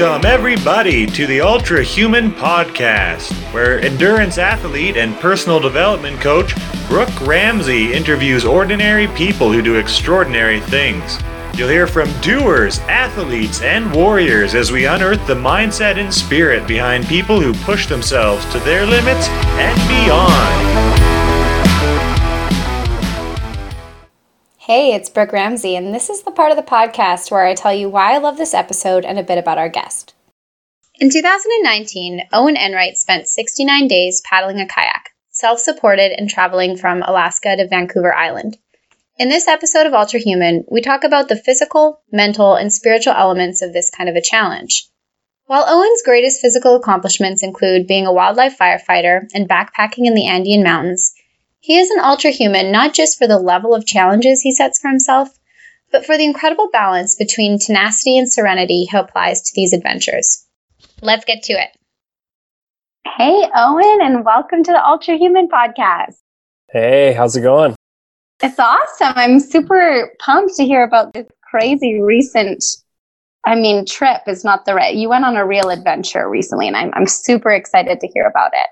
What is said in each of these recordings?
Welcome, everybody, to the Ultra Human Podcast, where endurance athlete and personal development coach Brooke Ramsey interviews ordinary people who do extraordinary things. You'll hear from doers, athletes, and warriors as we unearth the mindset and spirit behind people who push themselves to their limits and beyond. Hey, it's Brooke Ramsey, and this is the part of the podcast where I tell you why I love this episode and a bit about our guest. In 2019, Owen Enright spent 69 days paddling a kayak, self supported and traveling from Alaska to Vancouver Island. In this episode of Ultra Human, we talk about the physical, mental, and spiritual elements of this kind of a challenge. While Owen's greatest physical accomplishments include being a wildlife firefighter and backpacking in the Andean Mountains, he is an ultra human not just for the level of challenges he sets for himself, but for the incredible balance between tenacity and serenity he applies to these adventures. Let's get to it. Hey, Owen, and welcome to the Ultra Human podcast. Hey, how's it going? It's awesome. I'm super pumped to hear about this crazy recent I mean, trip is not the right. You went on a real adventure recently, and I'm I'm super excited to hear about it.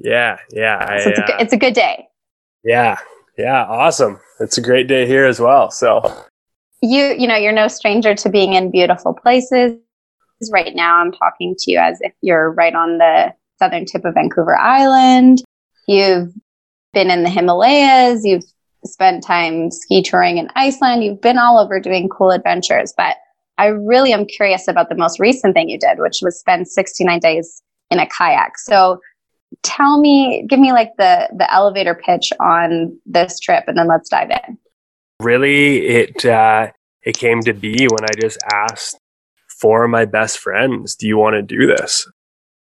Yeah, yeah. So I, it's, a, uh, it's a good day. Yeah. Yeah. Awesome. It's a great day here as well. So you, you know, you're no stranger to being in beautiful places. Right now, I'm talking to you as if you're right on the southern tip of Vancouver Island. You've been in the Himalayas. You've spent time ski touring in Iceland. You've been all over doing cool adventures. But I really am curious about the most recent thing you did, which was spend 69 days in a kayak. So tell me, give me like the the elevator pitch on this trip, and then let's dive in. Really, it uh, it came to be when I just asked four of my best friends, "Do you want to do this?"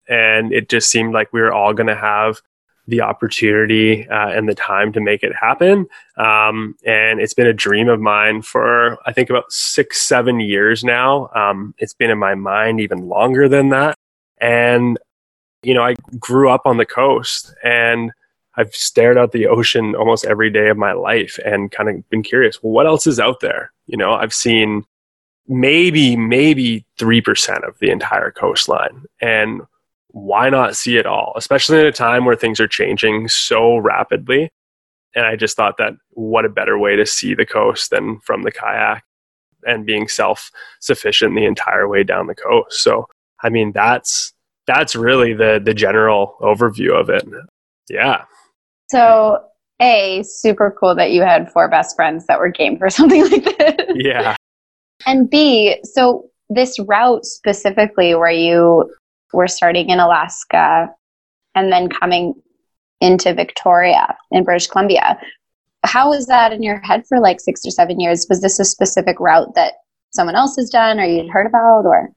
And it just seemed like we were all going to have the opportunity uh, and the time to make it happen. Um, and it's been a dream of mine for, I think, about six, seven years now. Um, it's been in my mind even longer than that. And you know, I grew up on the coast and I've stared out the ocean almost every day of my life and kind of been curious, well, what else is out there? You know, I've seen maybe, maybe 3% of the entire coastline. And why not see it all, especially at a time where things are changing so rapidly? And I just thought that what a better way to see the coast than from the kayak and being self sufficient the entire way down the coast. So, I mean, that's that's really the the general overview of it. Yeah. So, a super cool that you had four best friends that were game for something like this. Yeah. And B, so this route specifically where you were starting in Alaska and then coming into Victoria in British Columbia. How was that in your head for like six or seven years? Was this a specific route that someone else has done or you'd heard about or?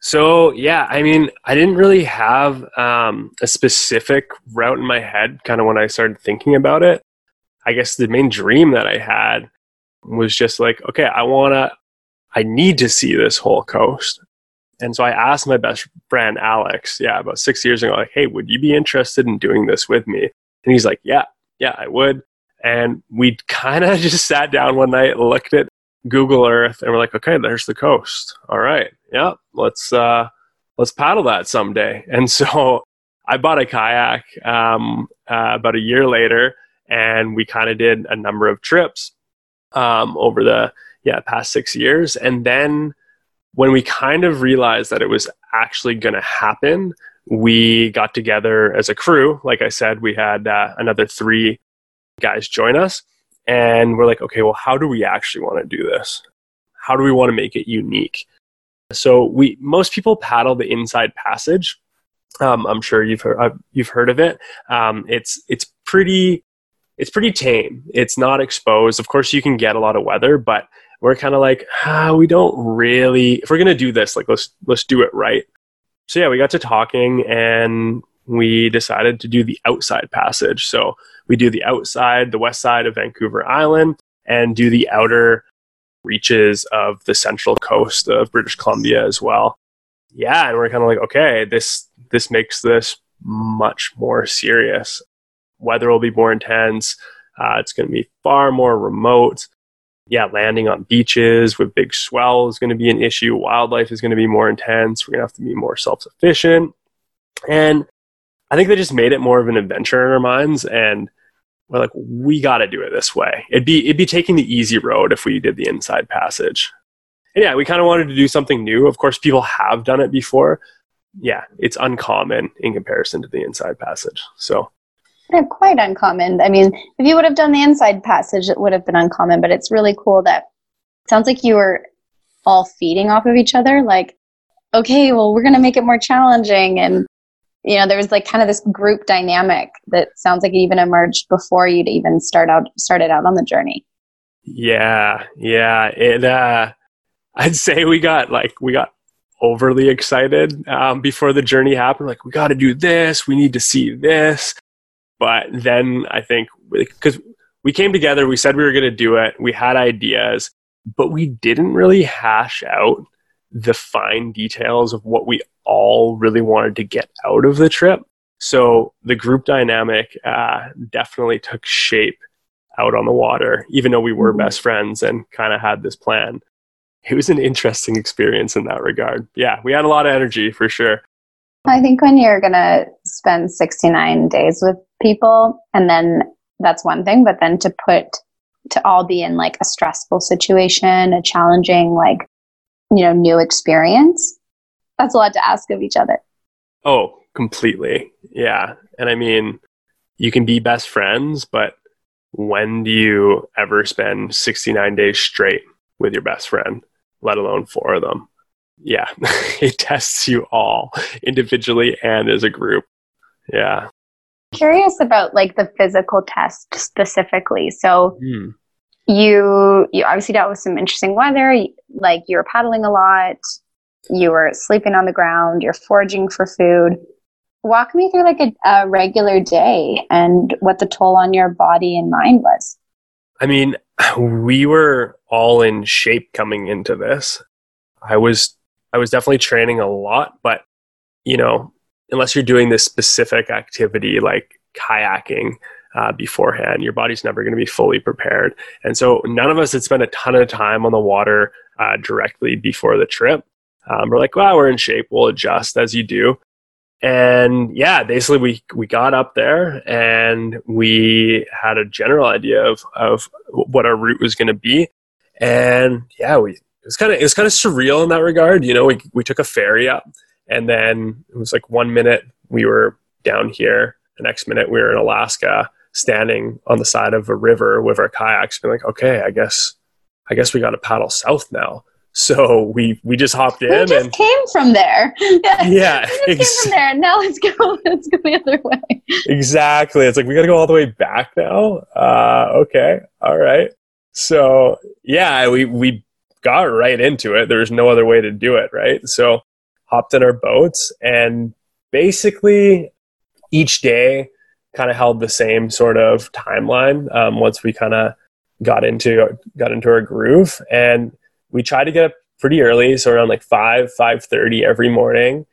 So yeah, I mean, I didn't really have um, a specific route in my head. Kind of when I started thinking about it, I guess the main dream that I had was just like, okay, I wanna, I need to see this whole coast. And so I asked my best friend Alex, yeah, about six years ago, like, hey, would you be interested in doing this with me? And he's like, yeah, yeah, I would. And we kind of just sat down one night, and looked at Google Earth, and we're like, okay, there's the coast. All right, yeah, let's uh, let's paddle that someday. And so I bought a kayak um, uh, about a year later, and we kind of did a number of trips um, over the yeah past six years. And then when we kind of realized that it was actually going to happen, we got together as a crew. Like I said, we had uh, another three guys join us and we're like, okay, well, how do we actually want to do this? How do we want to make it unique? So we most people paddle the inside passage. Um, I'm sure you've heard you've heard of it. Um, it's it's pretty it's pretty tame. It's not exposed. Of course, you can get a lot of weather, but we're kind of like ah, we don't really. If we're gonna do this, like let's let's do it right. So yeah, we got to talking and we decided to do the outside passage. So we do the outside, the west side of Vancouver Island, and do the outer reaches of the central coast of British Columbia as well. Yeah, and we're kind of like, okay, this this makes this much more serious. Weather will be more intense. Uh, it's going to be far more remote. yeah, landing on beaches with big swell is going to be an issue. Wildlife is going to be more intense. We're going to have to be more self sufficient. And I think they just made it more of an adventure in our minds. And we're like, we got to do it this way. It'd be, it'd be taking the easy road if we did the inside passage. And yeah, we kind of wanted to do something new. Of course, people have done it before. Yeah, it's uncommon in comparison to the inside passage. So quite uncommon. I mean, if you would have done the inside passage, it would have been uncommon, but it's really cool that sounds like you were all feeding off of each other. Like, okay, well, we're going to make it more challenging. And, you know, there was like kind of this group dynamic that sounds like it even emerged before you'd even start out, started out on the journey. Yeah. Yeah. It, uh, I'd say we got like, we got overly excited um, before the journey happened. Like, we got to do this. We need to see this. But then I think because we came together, we said we were going to do it, we had ideas, but we didn't really hash out the fine details of what we all really wanted to get out of the trip. So the group dynamic uh, definitely took shape out on the water, even though we were mm-hmm. best friends and kind of had this plan. It was an interesting experience in that regard. Yeah, we had a lot of energy for sure. I think when you're going to spend 69 days with people, and then that's one thing, but then to put, to all be in like a stressful situation, a challenging, like, you know, new experience, that's a lot to ask of each other. Oh, completely. Yeah. And I mean, you can be best friends, but when do you ever spend 69 days straight with your best friend, let alone four of them? yeah, it tests you all individually and as a group. Yeah. Curious about like the physical test specifically. So mm. you you obviously dealt with some interesting weather. Like you were paddling a lot. You were sleeping on the ground. You're foraging for food. Walk me through like a, a regular day and what the toll on your body and mind was. I mean, we were all in shape coming into this. I was I was definitely training a lot, but you know, unless you're doing this specific activity like kayaking uh, beforehand, your body's never going to be fully prepared. And so none of us had spent a ton of time on the water uh, directly before the trip. Um, we're like, wow, we're in shape. We'll adjust as you do. And yeah, basically we, we got up there and we had a general idea of, of what our route was going to be. And yeah, we it was kind of it was kind of surreal in that regard. You know, we we took a ferry up, and then it was like one minute we were down here, the next minute we were in Alaska, standing on the side of a river with our kayaks, being like, okay, I guess I guess we got to paddle south now. So we we just hopped in. We just and, came from there. Yeah, yeah we just came from there. Now let's go. Let's go the other way. Exactly. It's like we got to go all the way back now. Uh, okay, all right. So yeah, we we got right into it. There was no other way to do it, right? So hopped in our boats and basically each day kind of held the same sort of timeline um, once we kind of got into got into our groove and we tried to get up pretty early so around like 5 5.30 every morning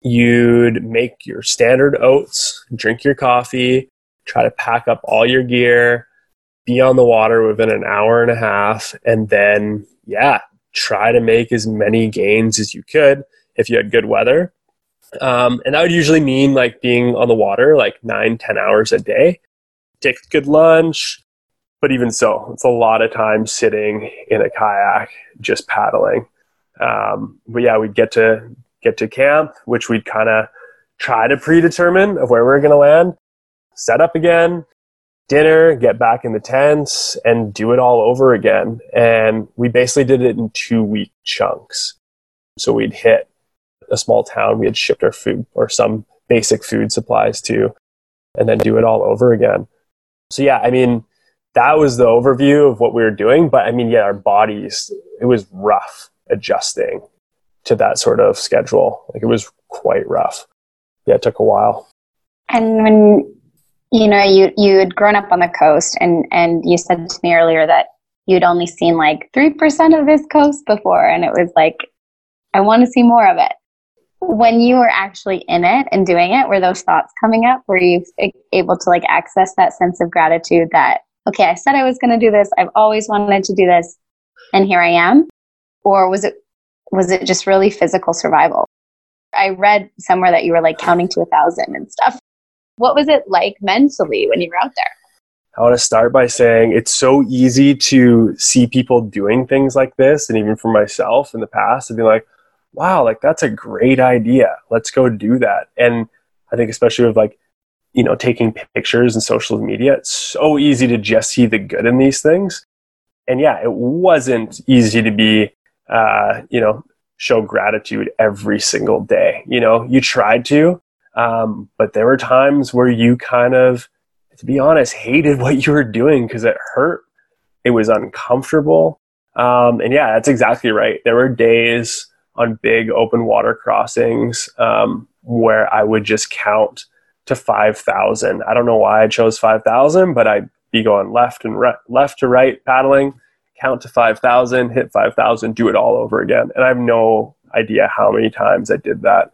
you'd make your standard oats drink your coffee try to pack up all your gear be on the water within an hour and a half and then yeah, try to make as many gains as you could if you had good weather. Um, and that would usually mean like being on the water like nine, ten hours a day. Take a good lunch, but even so, it's a lot of time sitting in a kayak just paddling. Um, but yeah, we'd get to get to camp, which we'd kind of try to predetermine of where we are going to land, set up again, dinner, get back in the tents, and do it all over again. And we basically did it in two week chunks. So we'd hit a small town we had shipped our food or some basic food supplies to, and then do it all over again. So, yeah, I mean, that was the overview of what we were doing. But I mean, yeah, our bodies, it was rough adjusting to that sort of schedule. Like it was quite rough. Yeah, it took a while. And when you know, you you had grown up on the coast, and and you said to me earlier that you'd only seen like three percent of this coast before, and it was like, I want to see more of it. When you were actually in it and doing it, were those thoughts coming up? Were you able to like access that sense of gratitude that okay, I said I was going to do this. I've always wanted to do this. And here I am. Or was it, was it just really physical survival? I read somewhere that you were like counting to a thousand and stuff. What was it like mentally when you were out there? I want to start by saying it's so easy to see people doing things like this. And even for myself in the past, to be like, wow, like that's a great idea. Let's go do that. And I think, especially with like, you know, taking pictures and social media, it's so easy to just see the good in these things. And yeah, it wasn't easy to be, uh, you know, show gratitude every single day. You know, you tried to, um, but there were times where you kind of, to be honest, hated what you were doing because it hurt. It was uncomfortable. Um, and yeah, that's exactly right. There were days on big open water crossings um, where I would just count to 5,000. I don't know why I chose 5,000, but I'd be going left and right, left to right paddling, count to 5,000, hit 5,000, do it all over again. And I have no idea how many times I did that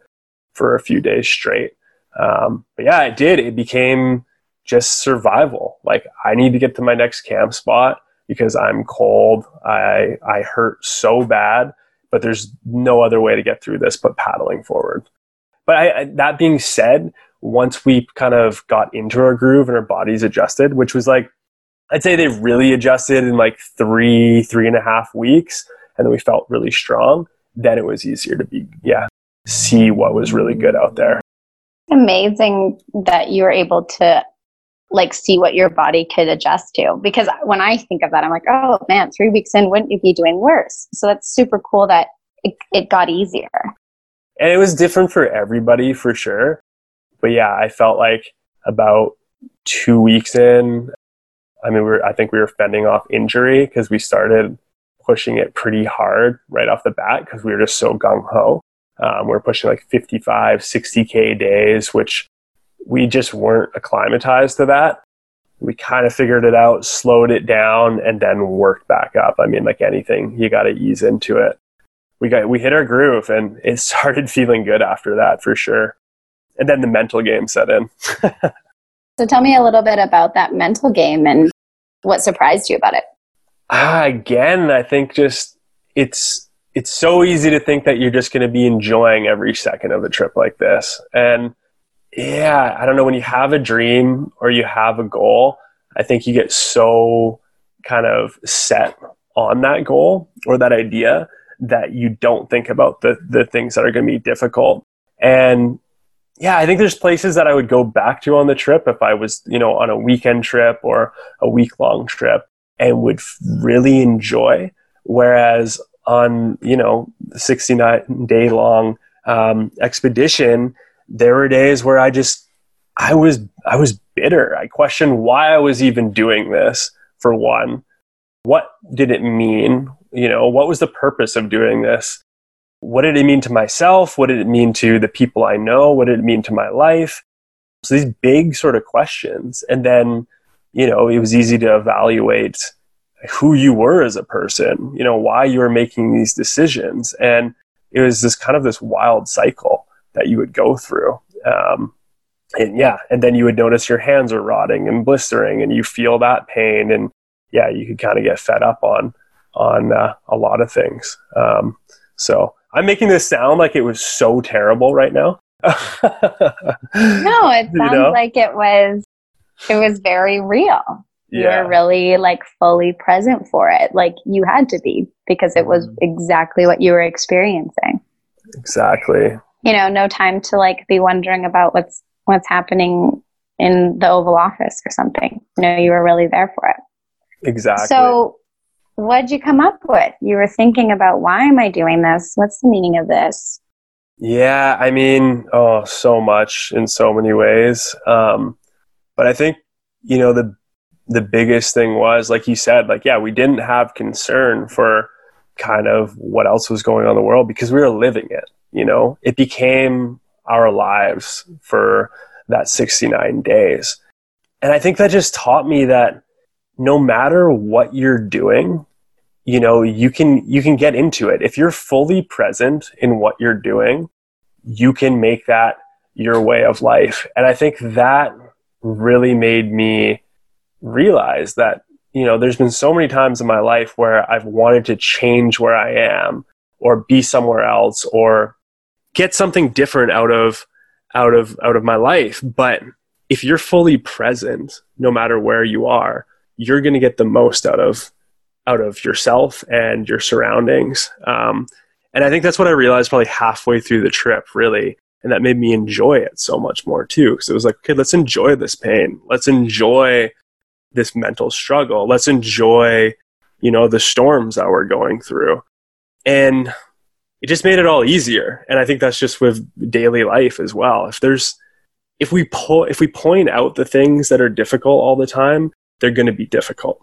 for a few days straight. Um, but yeah, it did. It became just survival. Like I need to get to my next camp spot because I'm cold. I I hurt so bad, but there's no other way to get through this but paddling forward. But I, that being said, once we kind of got into our groove and our bodies adjusted, which was like I'd say they really adjusted in like three three and a half weeks, and then we felt really strong. Then it was easier to be yeah see what was really good out there. Amazing that you were able to like see what your body could adjust to. Because when I think of that, I'm like, oh man, three weeks in, wouldn't you be doing worse? So that's super cool that it, it got easier. And it was different for everybody for sure. But yeah, I felt like about two weeks in, I mean, we were, I think we were fending off injury because we started pushing it pretty hard right off the bat because we were just so gung ho. Um, we we're pushing like 55, 60K days, which we just weren't acclimatized to that. We kind of figured it out, slowed it down, and then worked back up. I mean, like anything, you got to ease into it. We got we hit our groove, and it started feeling good after that for sure. And then the mental game set in. so tell me a little bit about that mental game and what surprised you about it. Ah, again, I think just it's it's so easy to think that you're just going to be enjoying every second of a trip like this, and yeah, I don't know. When you have a dream or you have a goal, I think you get so kind of set on that goal or that idea that you don't think about the, the things that are going to be difficult. And yeah, I think there's places that I would go back to on the trip if I was, you know, on a weekend trip or a week long trip and would really enjoy. Whereas on, you know, 69 day long um, expedition, there were days where I just I was I was bitter. I questioned why I was even doing this for one. What did it mean? You know, what was the purpose of doing this? What did it mean to myself? What did it mean to the people I know? What did it mean to my life? So these big sort of questions. And then, you know, it was easy to evaluate who you were as a person, you know, why you were making these decisions. And it was this kind of this wild cycle that you would go through. Um, and yeah, and then you would notice your hands are rotting and blistering, and you feel that pain, and yeah, you could kind of get fed up on on uh, a lot of things. Um, so I'm making this sound like it was so terrible right now. no, it sounds you know? like it was. It was very real. Yeah. You were really like fully present for it, like you had to be because it was mm-hmm. exactly what you were experiencing. Exactly you know, no time to like be wondering about what's what's happening in the Oval Office or something. You know, you were really there for it. Exactly. So, what'd you come up with? You were thinking about why am I doing this? What's the meaning of this? Yeah, I mean, oh, so much in so many ways. Um, but I think you know the the biggest thing was, like you said, like yeah, we didn't have concern for kind of what else was going on in the world because we were living it you know it became our lives for that 69 days and i think that just taught me that no matter what you're doing you know you can you can get into it. If you're fully present in what you're doing you can make that your way of life. And i think that really made me realize that, you know, there's been so many times in my life where I've wanted to change where I am or be somewhere else or get something different out of out of out of my life. But if you're fully present no matter where you are you're going to get the most out of out of yourself and your surroundings. Um, and i think that's what i realized probably halfway through the trip really. And that made me enjoy it so much more too because it was like okay let's enjoy this pain. Let's enjoy this mental struggle. Let's enjoy you know the storms that we're going through. And it just made it all easier. And i think that's just with daily life as well. If there's if we pull if we point out the things that are difficult all the time they're going to be difficult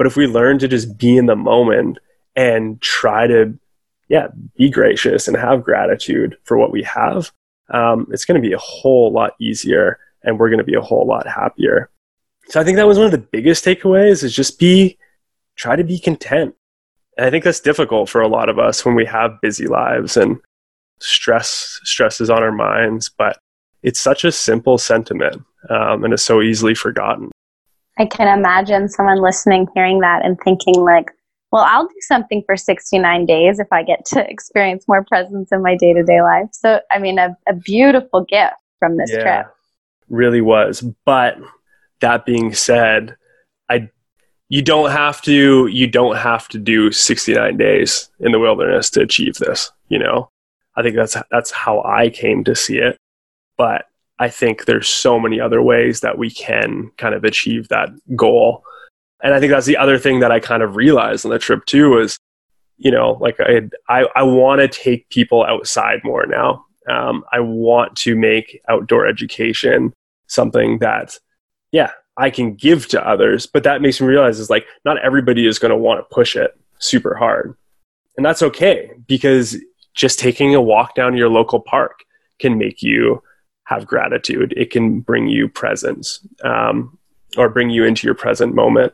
but if we learn to just be in the moment and try to yeah be gracious and have gratitude for what we have um, it's going to be a whole lot easier and we're going to be a whole lot happier so i think that was one of the biggest takeaways is just be try to be content and I think that's difficult for a lot of us when we have busy lives and stress stress is on our minds. But it's such a simple sentiment um, and it's so easily forgotten. I can imagine someone listening hearing that and thinking like, well, I'll do something for 69 days if I get to experience more presence in my day to day life. So, I mean, a, a beautiful gift from this yeah, trip. Really was. But that being said, I you don't have to you don't have to do 69 days in the wilderness to achieve this you know i think that's that's how i came to see it but i think there's so many other ways that we can kind of achieve that goal and i think that's the other thing that i kind of realized on the trip too is you know like i i, I want to take people outside more now um, i want to make outdoor education something that yeah I can give to others. But that makes me realize is like not everybody is going to want to push it super hard. And that's okay because just taking a walk down your local park can make you have gratitude. It can bring you presence um, or bring you into your present moment.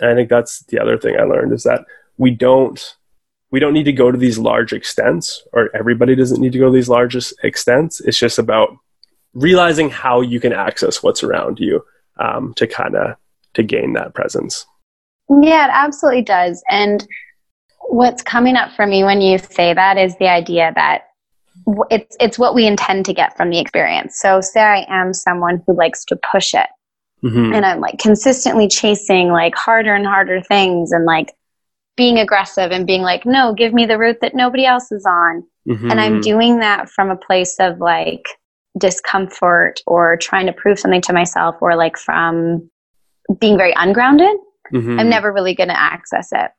And I think that's the other thing I learned is that we don't we don't need to go to these large extents or everybody doesn't need to go to these largest extents. It's just about realizing how you can access what's around you um, to kind of to gain that presence. Yeah, it absolutely does. And what's coming up for me when you say that is the idea that it's it's what we intend to get from the experience. So say I am someone who likes to push it. Mm-hmm. And I'm like consistently chasing like harder and harder things and like being aggressive and being like, no, give me the route that nobody else is on. Mm-hmm. And I'm doing that from a place of like discomfort or trying to prove something to myself or like from being very ungrounded, mm-hmm. I'm never really going to access it.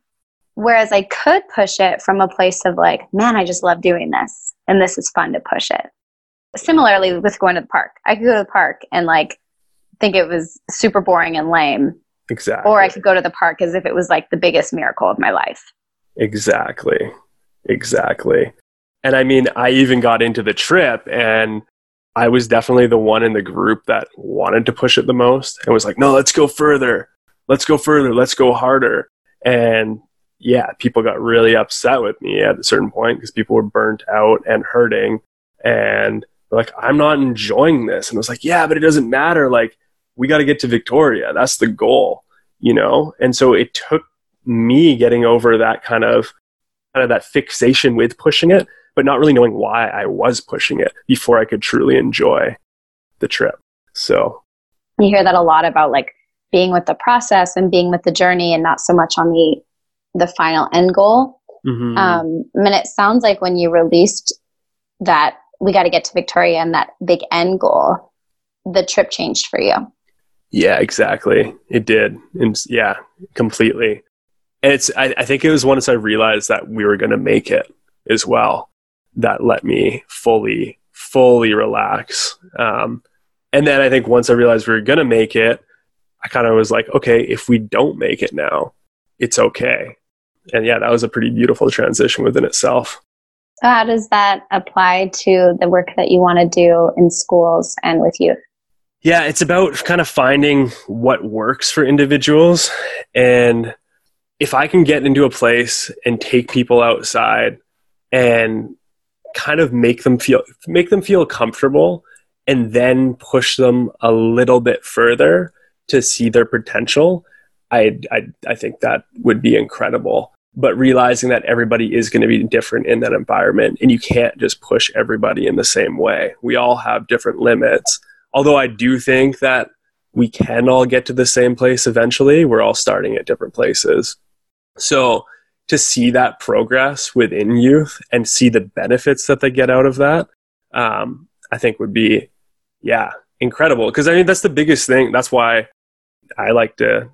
Whereas I could push it from a place of like, man, I just love doing this and this is fun to push it. Similarly with going to the park, I could go to the park and like think it was super boring and lame. Exactly. Or I could go to the park as if it was like the biggest miracle of my life. Exactly. Exactly. And I mean, I even got into the trip and I was definitely the one in the group that wanted to push it the most and was like, no, let's go further. Let's go further. Let's go harder. And yeah, people got really upset with me at a certain point because people were burnt out and hurting. And like, I'm not enjoying this. And I was like, yeah, but it doesn't matter. Like, we got to get to Victoria. That's the goal, you know? And so it took me getting over that kind of, kind of that fixation with pushing it but not really knowing why I was pushing it before I could truly enjoy the trip. So you hear that a lot about like being with the process and being with the journey and not so much on the the final end goal. Mm-hmm. Um, I mean, it sounds like when you released that we got to get to Victoria and that big end goal, the trip changed for you. Yeah, exactly. It did. And yeah, completely. And it's, I, I think it was once I realized that we were going to make it as well that let me fully, fully relax. Um, and then I think once I realized we were going to make it, I kind of was like, okay, if we don't make it now, it's okay. And yeah, that was a pretty beautiful transition within itself. So, how does that apply to the work that you want to do in schools and with youth? Yeah, it's about kind of finding what works for individuals. And if I can get into a place and take people outside and kind of make them feel make them feel comfortable and then push them a little bit further to see their potential, I, I, I think that would be incredible. But realizing that everybody is going to be different in that environment and you can't just push everybody in the same way. We all have different limits. Although I do think that we can all get to the same place eventually, we're all starting at different places. So to see that progress within youth and see the benefits that they get out of that, um, I think would be, yeah, incredible. Because I mean, that's the biggest thing. That's why I like to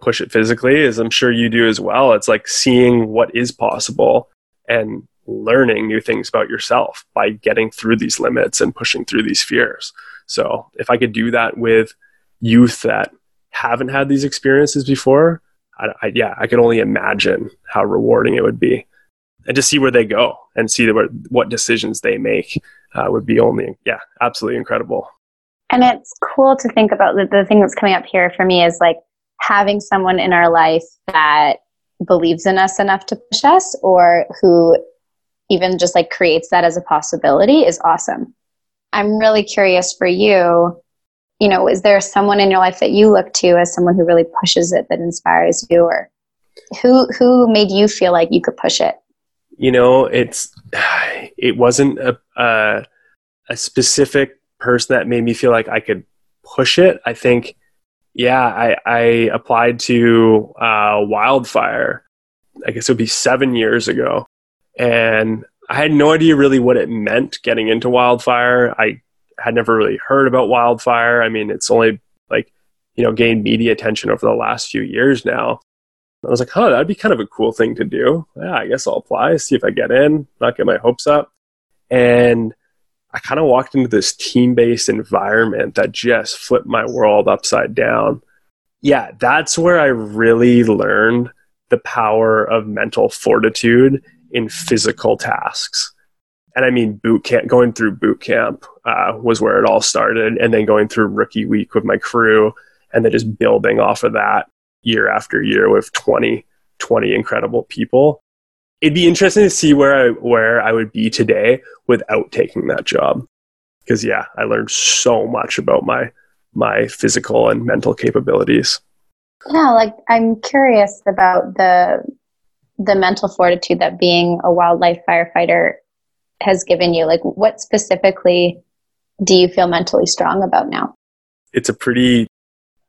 push it physically, as I'm sure you do as well. It's like seeing what is possible and learning new things about yourself by getting through these limits and pushing through these fears. So if I could do that with youth that haven't had these experiences before, I, I, yeah, I can only imagine how rewarding it would be, and to see where they go and see what decisions they make uh, would be only yeah, absolutely incredible. And it's cool to think about the, the thing that's coming up here for me is like having someone in our life that believes in us enough to push us, or who even just like creates that as a possibility is awesome. I'm really curious for you you know, is there someone in your life that you look to as someone who really pushes it, that inspires you, or who who made you feel like you could push it? You know, it's it wasn't a a, a specific person that made me feel like I could push it. I think, yeah, I, I applied to uh, wildfire. I guess it would be seven years ago, and I had no idea really what it meant getting into wildfire. I had never really heard about wildfire. I mean, it's only like, you know, gained media attention over the last few years now. I was like, huh, that'd be kind of a cool thing to do. Yeah, I guess I'll apply, see if I get in, not get my hopes up. And I kind of walked into this team based environment that just flipped my world upside down. Yeah, that's where I really learned the power of mental fortitude in physical tasks and I mean boot camp. Going through boot camp uh, was where it all started, and then going through rookie week with my crew, and then just building off of that year after year with 20, 20 incredible people. It'd be interesting to see where I where I would be today without taking that job, because yeah, I learned so much about my my physical and mental capabilities. Yeah, like I'm curious about the the mental fortitude that being a wildlife firefighter has given you? Like, what specifically do you feel mentally strong about now? It's a pretty,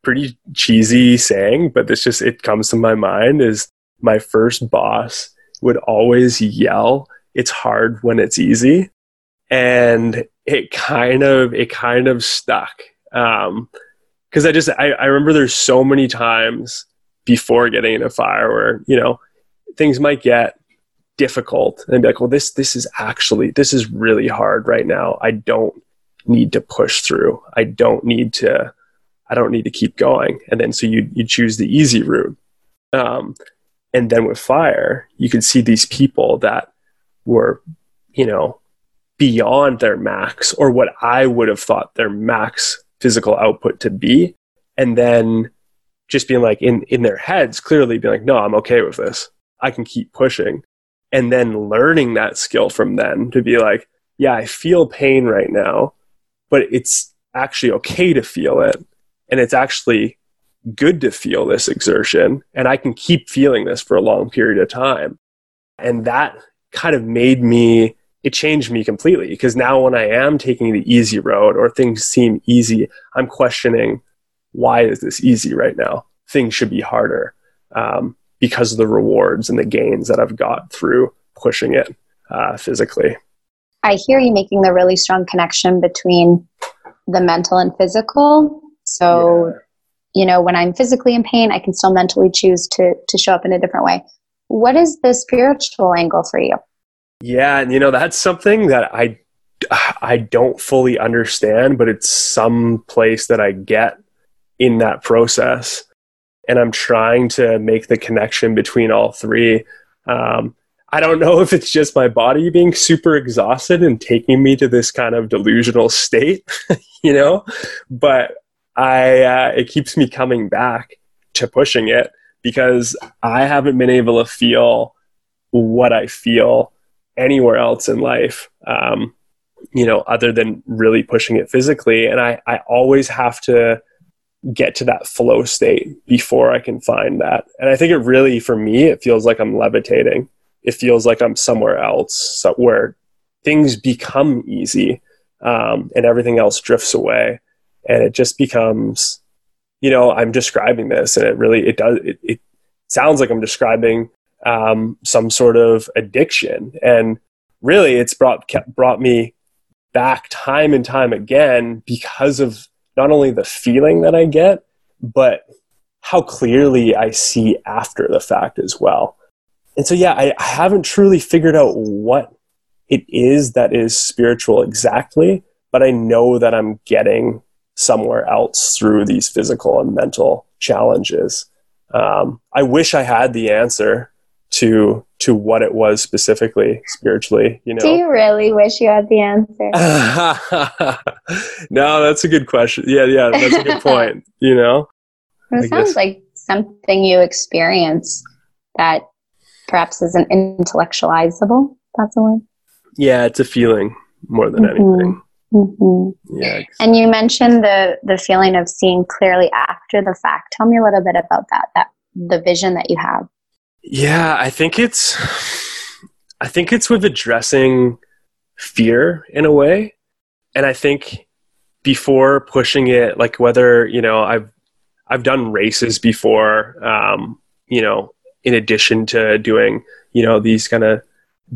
pretty cheesy saying, but this just, it comes to my mind is my first boss would always yell, it's hard when it's easy. And it kind of, it kind of stuck. Um, cause I just, I, I remember there's so many times before getting in a fire where, you know, things might get difficult and be like, well, this this is actually this is really hard right now. I don't need to push through. I don't need to I don't need to keep going. And then so you you choose the easy route. Um, and then with fire, you can see these people that were, you know, beyond their max or what I would have thought their max physical output to be. And then just being like in, in their heads, clearly being like, no, I'm okay with this. I can keep pushing and then learning that skill from them to be like, yeah, I feel pain right now, but it's actually okay to feel it. And it's actually good to feel this exertion. And I can keep feeling this for a long period of time. And that kind of made me, it changed me completely because now when I am taking the easy road or things seem easy, I'm questioning why is this easy right now? Things should be harder. Um, because of the rewards and the gains that I've got through pushing it uh, physically. I hear you making the really strong connection between the mental and physical. So, yeah. You know, when I'm physically in pain, I can still mentally choose to to show up in a different way. What is the spiritual angle for you? Yeah, and you know, that's something that I I don't fully understand, but it's some place that I get in that process and I'm trying to make the connection between all three. Um, I don't know if it's just my body being super exhausted and taking me to this kind of delusional state, you know, but I uh, it keeps me coming back to pushing it because I haven't been able to feel what I feel anywhere else in life. Um, you know, other than really pushing it physically. And I, I always have to get to that flow state before I can find that. And I think it really, for me, it feels like I'm levitating. It feels like I'm somewhere else, where things become easy um, and everything else drifts away. And it just becomes, you know, I'm describing this and it really, it does, it, it sounds like I'm describing um, some sort of addiction. And really, it's brought, kept, brought me back time and time again because of not only the feeling that I get, but how clearly I see after the fact as well. And so, yeah, I, I haven't truly figured out what it is that is spiritual exactly, but I know that I'm getting somewhere else through these physical and mental challenges. Um, I wish I had the answer to to what it was specifically spiritually you know do you really wish you had the answer no that's a good question yeah yeah that's a good point you know it I sounds guess. like something you experience that perhaps isn't intellectualizable that's a word yeah it's a feeling more than mm-hmm. anything mm-hmm. yeah exactly. and you mentioned the the feeling of seeing clearly after the fact tell me a little bit about that that the vision that you have yeah, I think it's I think it's with addressing fear in a way. And I think before pushing it, like whether, you know, I've I've done races before, um, you know, in addition to doing, you know, these kind of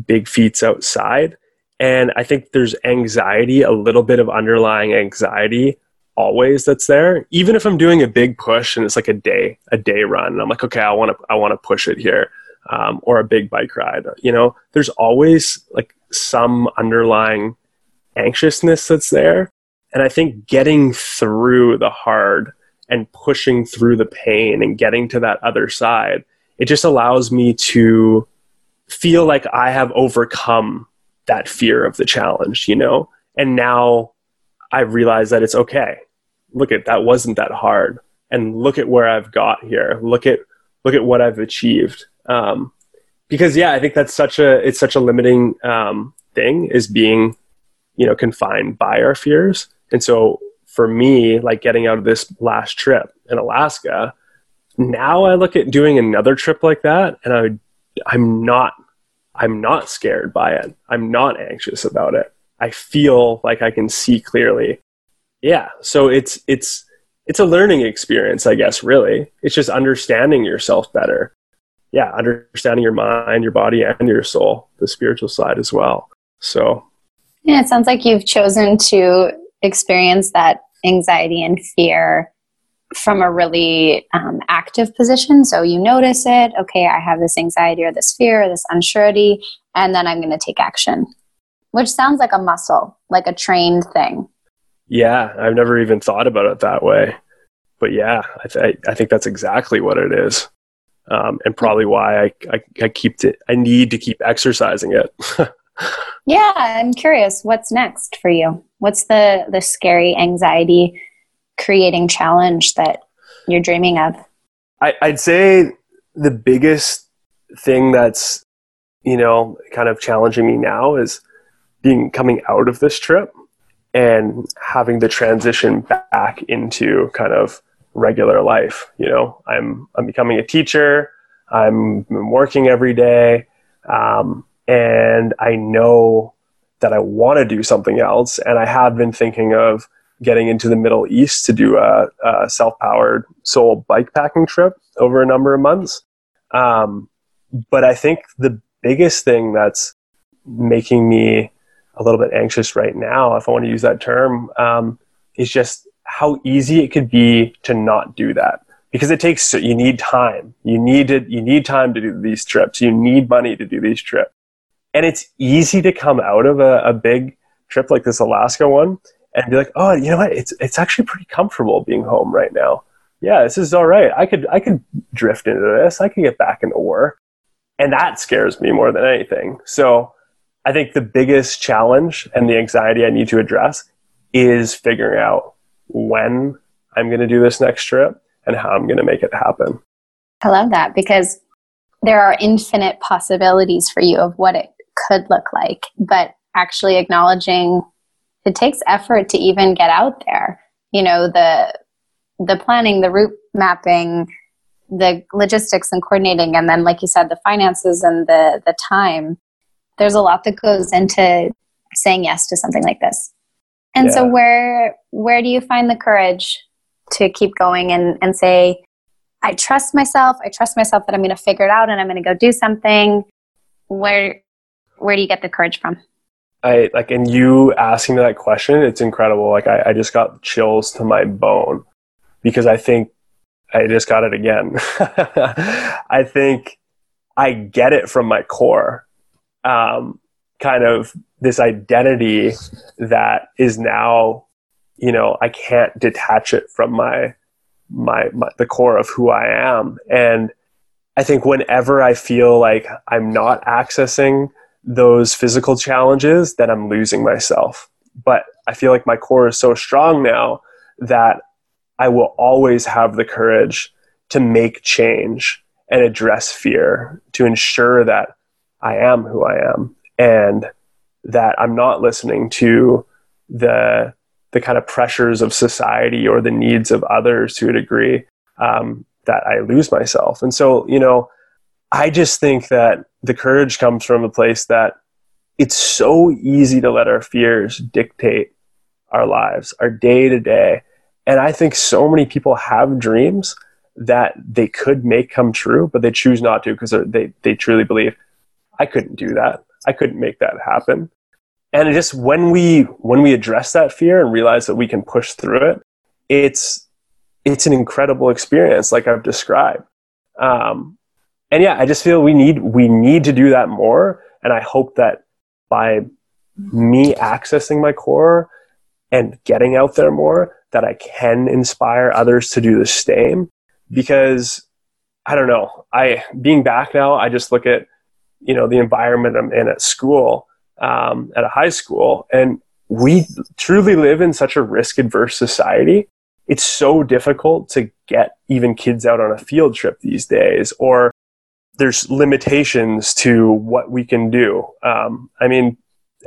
big feats outside. And I think there's anxiety, a little bit of underlying anxiety always that's there. Even if i'm doing a big push and it's like a day a day run and i'm like okay i want to i want to push it here um, or a big bike ride you know there's always like some underlying anxiousness that's there. And i think getting through the hard and pushing through the pain and getting to that other side it just allows me to feel like i have overcome that fear of the challenge you know and now I realize that it's okay look at that wasn't that hard and look at where I've got here. Look at look at what I've achieved. Um, because yeah, I think that's such a it's such a limiting um, thing is being you know confined by our fears. And so for me, like getting out of this last trip in Alaska, now I look at doing another trip like that, and I I'm not I'm not scared by it. I'm not anxious about it. I feel like I can see clearly. Yeah. So it's it's it's a learning experience i guess really. It's just understanding yourself better. Yeah. Understanding your mind your body and your soul the spiritual side as well. So. Yeah. It sounds like you've chosen to experience that anxiety and fear from a really um, active position so you notice it okay i have this anxiety or this fear or this unsurety and then i'm going to take action which sounds like a muscle like a trained thing yeah, I've never even thought about it that way. But yeah, I, th- I think that's exactly what it is. Um, and probably why I, I, I keep it, I need to keep exercising it. yeah, I'm curious. What's next for you? What's the, the scary anxiety creating challenge that you're dreaming of? I, I'd say the biggest thing that's, you know, kind of challenging me now is being coming out of this trip and having the transition back into kind of regular life. You know, I'm I'm becoming a teacher. I'm, working every day, um, and I know that I want to do something else. And I have been thinking of getting into the Middle East to do a, a self-powered soul bike packing trip over a number of months. Um, but I think the biggest thing that's making me a little bit anxious right now, if I want to use that term, um, is just how easy it could be to not do that. Because it takes you need time. You need to, you need time to do these trips. You need money to do these trips. And it's easy to come out of a, a big trip like this alaska one and be like oh you know what? It's it's actually pretty comfortable being home right now. Yeah this is all right. I could i could drift into this. I could get back into work. And that scares me more than anything. So I think the biggest challenge and the anxiety I need to address is figuring out when I'm going to do this next trip and how I'm going to make it happen. I love that because there are infinite possibilities for you of what it could look like, but actually acknowledging it takes effort to even get out there. You know, the the planning, the route mapping, the logistics and coordinating, and then, like you said, the finances and the the time. There's a lot that goes into saying yes to something like this. And yeah. so, where where do you find the courage to keep going and and say, I trust myself. I trust myself that I'm going to figure it out and I'm going to go do something. Where where do you get the courage from? I like, and you asking that question, it's incredible. Like, I, I just got chills to my bone because I think I just got it again. I think I get it from my core. Um, kind of this identity that is now, you know, I can't detach it from my, my, my the core of who I am. And I think whenever I feel like I'm not accessing those physical challenges, then I'm losing myself. But I feel like my core is so strong now that I will always have the courage to make change and address fear to ensure that I am who I am and that I'm not listening to the the kind of pressures of society or the needs of others to a degree um, that I lose myself. And so, you know, I just think that the courage comes from a place that it's so easy to let our fears dictate our lives, our day to day. And I think so many people have dreams that they could make come true, but they choose not to because they, they truly believe, I couldn't do that. I couldn't make that happen. And just when we when we address that fear and realize that we can push through it, it's it's an incredible experience, like I've described. Um, and yeah, I just feel we need we need to do that more. And I hope that by me accessing my core and getting out there more, that I can inspire others to do the same. Because I don't know, I being back now, I just look at you know the environment I'm in at school, um, at a high school, and we truly live in such a risk adverse society. It's so difficult to get even kids out on a field trip these days, or there's limitations to what we can do. Um, I mean,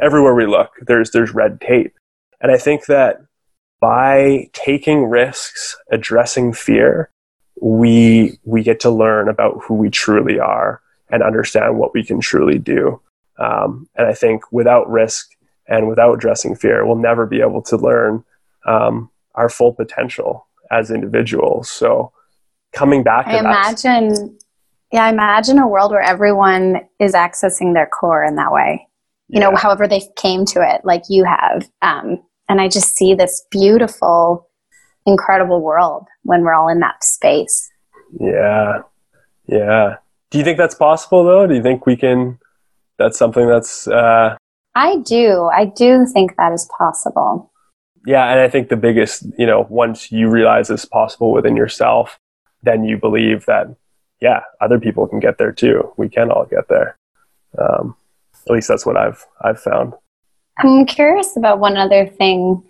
everywhere we look, there's there's red tape, and I think that by taking risks, addressing fear, we we get to learn about who we truly are and understand what we can truly do. Um, and I think without risk and without addressing fear, we'll never be able to learn um, our full potential as individuals. So coming back, I imagine yeah, I imagine a world where everyone is accessing their core in that way. You yeah. know, however they came to it, like you have. Um, and I just see this beautiful, incredible world when we're all in that space. Yeah. Yeah. Do you think that's possible though? Do you think we can? That's something that's. Uh... I do. I do think that is possible. Yeah. And I think the biggest, you know, once you realize it's possible within yourself, then you believe that yeah, other people can get there too. We can all get there. Um, at least that's what I've I've found. I'm curious about one other thing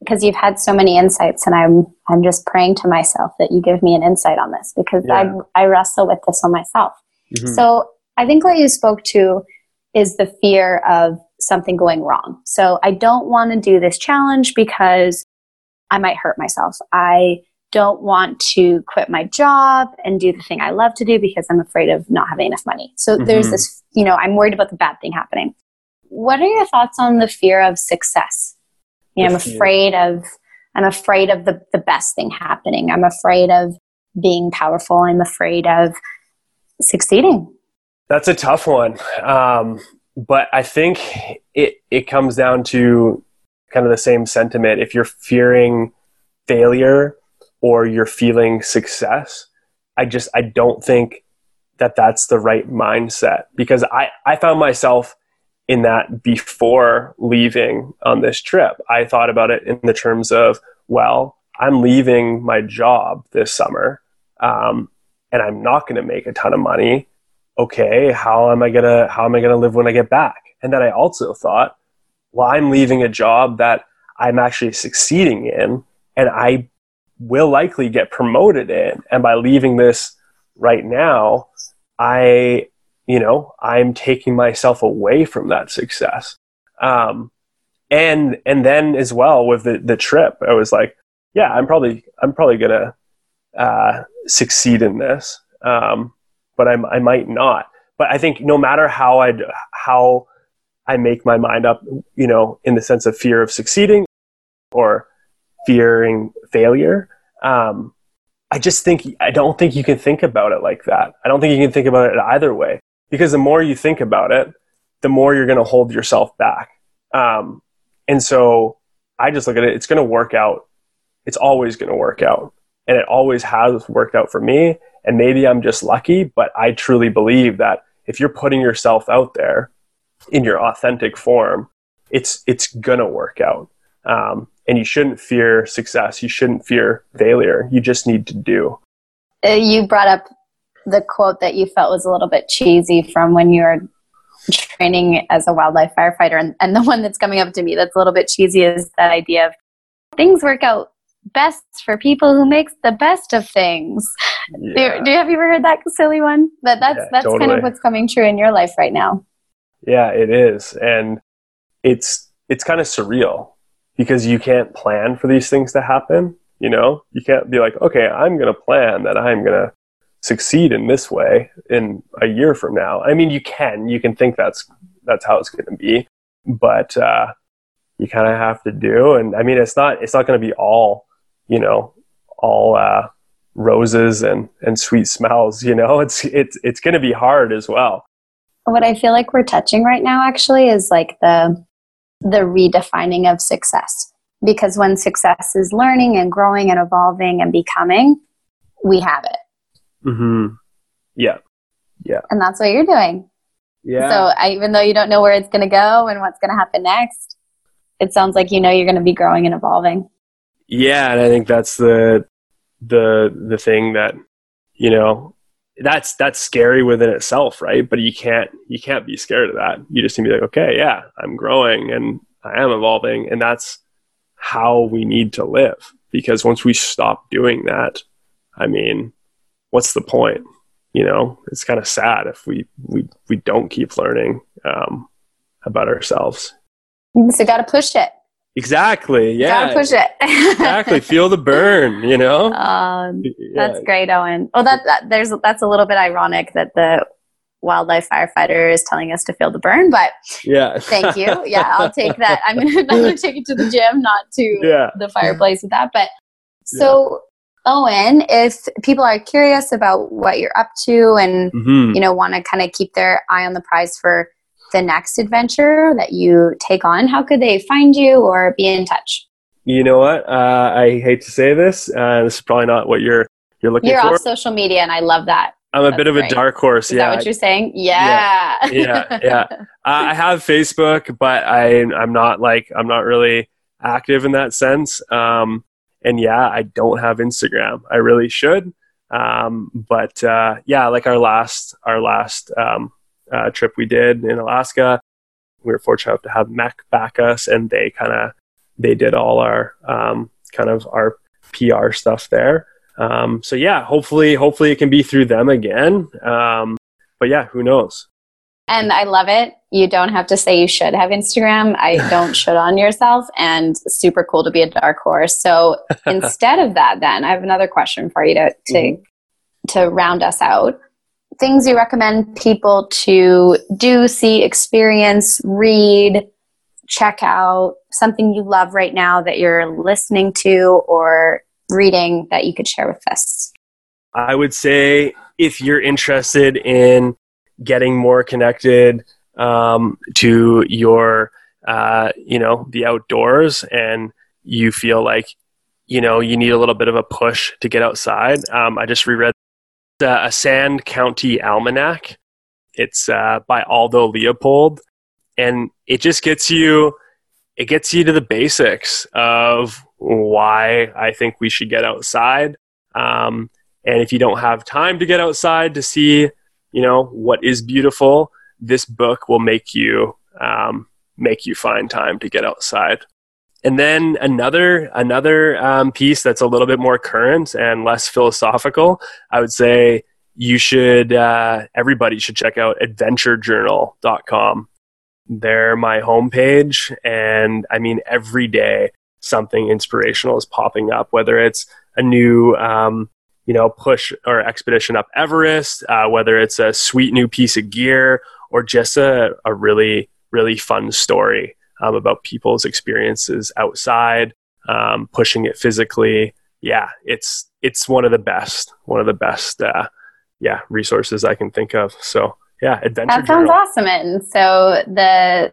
because you've had so many insights, and I'm I'm just praying to myself that you give me an insight on this because yeah. I I wrestle with this on myself. Mm-hmm. So I think what you spoke to is the fear of something going wrong. So I don't want to do this challenge because I might hurt myself. I don't want to quit my job and do the thing I love to do because I'm afraid of not having enough money. So mm-hmm. there's this, you know, I'm worried about the bad thing happening. What are your thoughts on the fear of success? You know, I'm afraid of I'm afraid of the, the best thing happening. I'm afraid of being powerful. I'm afraid of succeeding. That's a tough one. Um, but I think it, it comes down to kind of the same sentiment. If you're fearing failure or you're feeling success i just i don't think that that's the right mindset because i i found myself in that before leaving on this trip. I thought about it in the terms of well i'm leaving my job this summer um, and i'm not going to make a ton of money. Okay how am i to how am i going to live when i get back? And then i also thought well i'm leaving a job that i'm actually succeeding in and i will likely get promoted in. And by leaving this right now, I, you know, I'm taking myself away from that success. Um, and, and then as well with the, the trip, I was like, yeah, I'm probably I'm probably gonna uh, succeed in this, um, but I'm, I might not. But I think no matter how I how I make my mind up, you know, in the sense of fear of succeeding or fearing failure, um, I just think I don't think you can think about it like that. I don't think you can think about it either way because the more you think about it, the more you're going to hold yourself back. Um, and so I just look at it, it's going to work out. It's always going to work out. And it always has worked out for me. And maybe I'm just lucky, but I truly believe that if you're putting yourself out there in your authentic form, it's, it's going to work out. Um, and you shouldn't fear success. You shouldn't fear failure. You just need to do. Uh, you brought up the quote that you felt was a little bit cheesy from when you were training as a wildlife firefighter. And, and the one that's coming up to me that's a little bit cheesy is that idea of things work out best for people who makes the best of things. Yeah. Do, do, have you ever heard that silly one? But that's yeah, that's totally. kind of what's coming true in your life right now. Yeah, it is. And it's it's kind of surreal because you can't plan for these things to happen, you know? You can't be like, "Okay, I'm going to plan that I'm going to succeed in this way in a year from now. I mean, you can, you can think that's that's how it's going to be, but uh, you kind of have to do. And I mean, it's not it's not going to be all, you know, all uh, roses and and sweet smells. You know, it's it's it's going to be hard as well. What I feel like we're touching right now actually is like the the redefining of success. Because when success is learning and growing and evolving and becoming, we have it Mm-hmm. Yeah. Yeah. And that's what you're doing. Yeah. So I, even though you don't know where it's going to go and what's going to happen next, it sounds like you know you're going to be growing and evolving. Yeah, and I think that's the the the thing that you know that's that's scary within itself, right? But you can't you can't be scared of that. You just need to be like, okay, yeah, I'm growing and I am evolving, and that's how we need to live. Because once we stop doing that, I mean, what's the point? You know, it's kind of sad if we we we don't keep learning um, about ourselves. So got to push it. Exactly. Yeah. Gotta push it. exactly. Feel the burn. You know. Um, yeah. That's great, Owen. Oh, that, that there's that's a little bit ironic that the wildlife firefighter is telling us to feel the burn but yeah thank you yeah i'll take that i'm gonna, I'm gonna take it to the gym not to yeah. the fireplace with that but so Owen, if people are curious about what you're up to and mm-hmm. you know want to kind of keep their eye on the prize for the next adventure that you take on, how could they find you or be in touch? You know what? Uh, I hate to say this. Uh, this is probably not what you're you're looking you're for. You're off social media, and I love that. I'm That's a bit of a dark horse. Is yeah. that what you're saying? Yeah. Yeah. Yeah. yeah. Uh, I have Facebook, but I I'm not like I'm not really active in that sense. Um, and yeah, I don't have Instagram. I really should. Um, but uh, yeah, like our last our last um, uh, trip we did in Alaska, we were fortunate enough to have MEC back us, and they kind of they did all our um, kind of our PR stuff there. Um, so yeah, hopefully hopefully it can be through them again. Um, but yeah, who knows? And I love it. You don't have to say you should have Instagram. I don't should on yourself and super cool to be a dark horse. So instead of that, then I have another question for you to, to, mm-hmm. to round us out. Things you recommend people to do, see, experience, read, check out, something you love right now that you're listening to or reading that you could share with us? I would say if you're interested in getting more connected um, to your uh, you know the outdoors and you feel like you know you need a little bit of a push to get outside um, i just reread uh, a sand county almanac. It's uh, by aldo leopold. And it just gets you it gets you to the basics of why i think we should get outside. Um, and if you don't have time to get outside to see you know what is beautiful this book will make you um, make you find time to get outside and then another another um, piece that's a little bit more current and less philosophical i would say you should uh, everybody should check out adventurejournal.com they're my homepage and i mean every day something inspirational is popping up, whether it's a new, um, you know, push or expedition up Everest, uh, whether it's a sweet new piece of gear or just a, a really, really fun story um, about people's experiences outside, um, pushing it physically. Yeah, it's it's one of the best, one of the best, uh, yeah, resources I can think of. So yeah, adventure. That sounds journal. awesome. And so the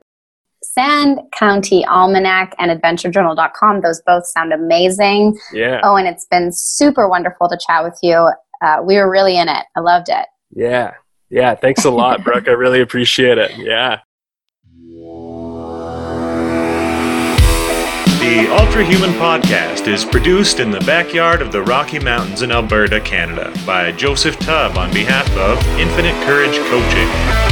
Sand County Almanac and AdventureJournal.com. Those both sound amazing. Yeah. Oh, and it's been super wonderful to chat with you. Uh, we were really in it. I loved it. Yeah. Yeah. Thanks a lot, Brooke. I really appreciate it. Yeah. The Ultra Human Podcast is produced in the backyard of the Rocky Mountains in Alberta, Canada, by Joseph Tubb on behalf of Infinite Courage Coaching.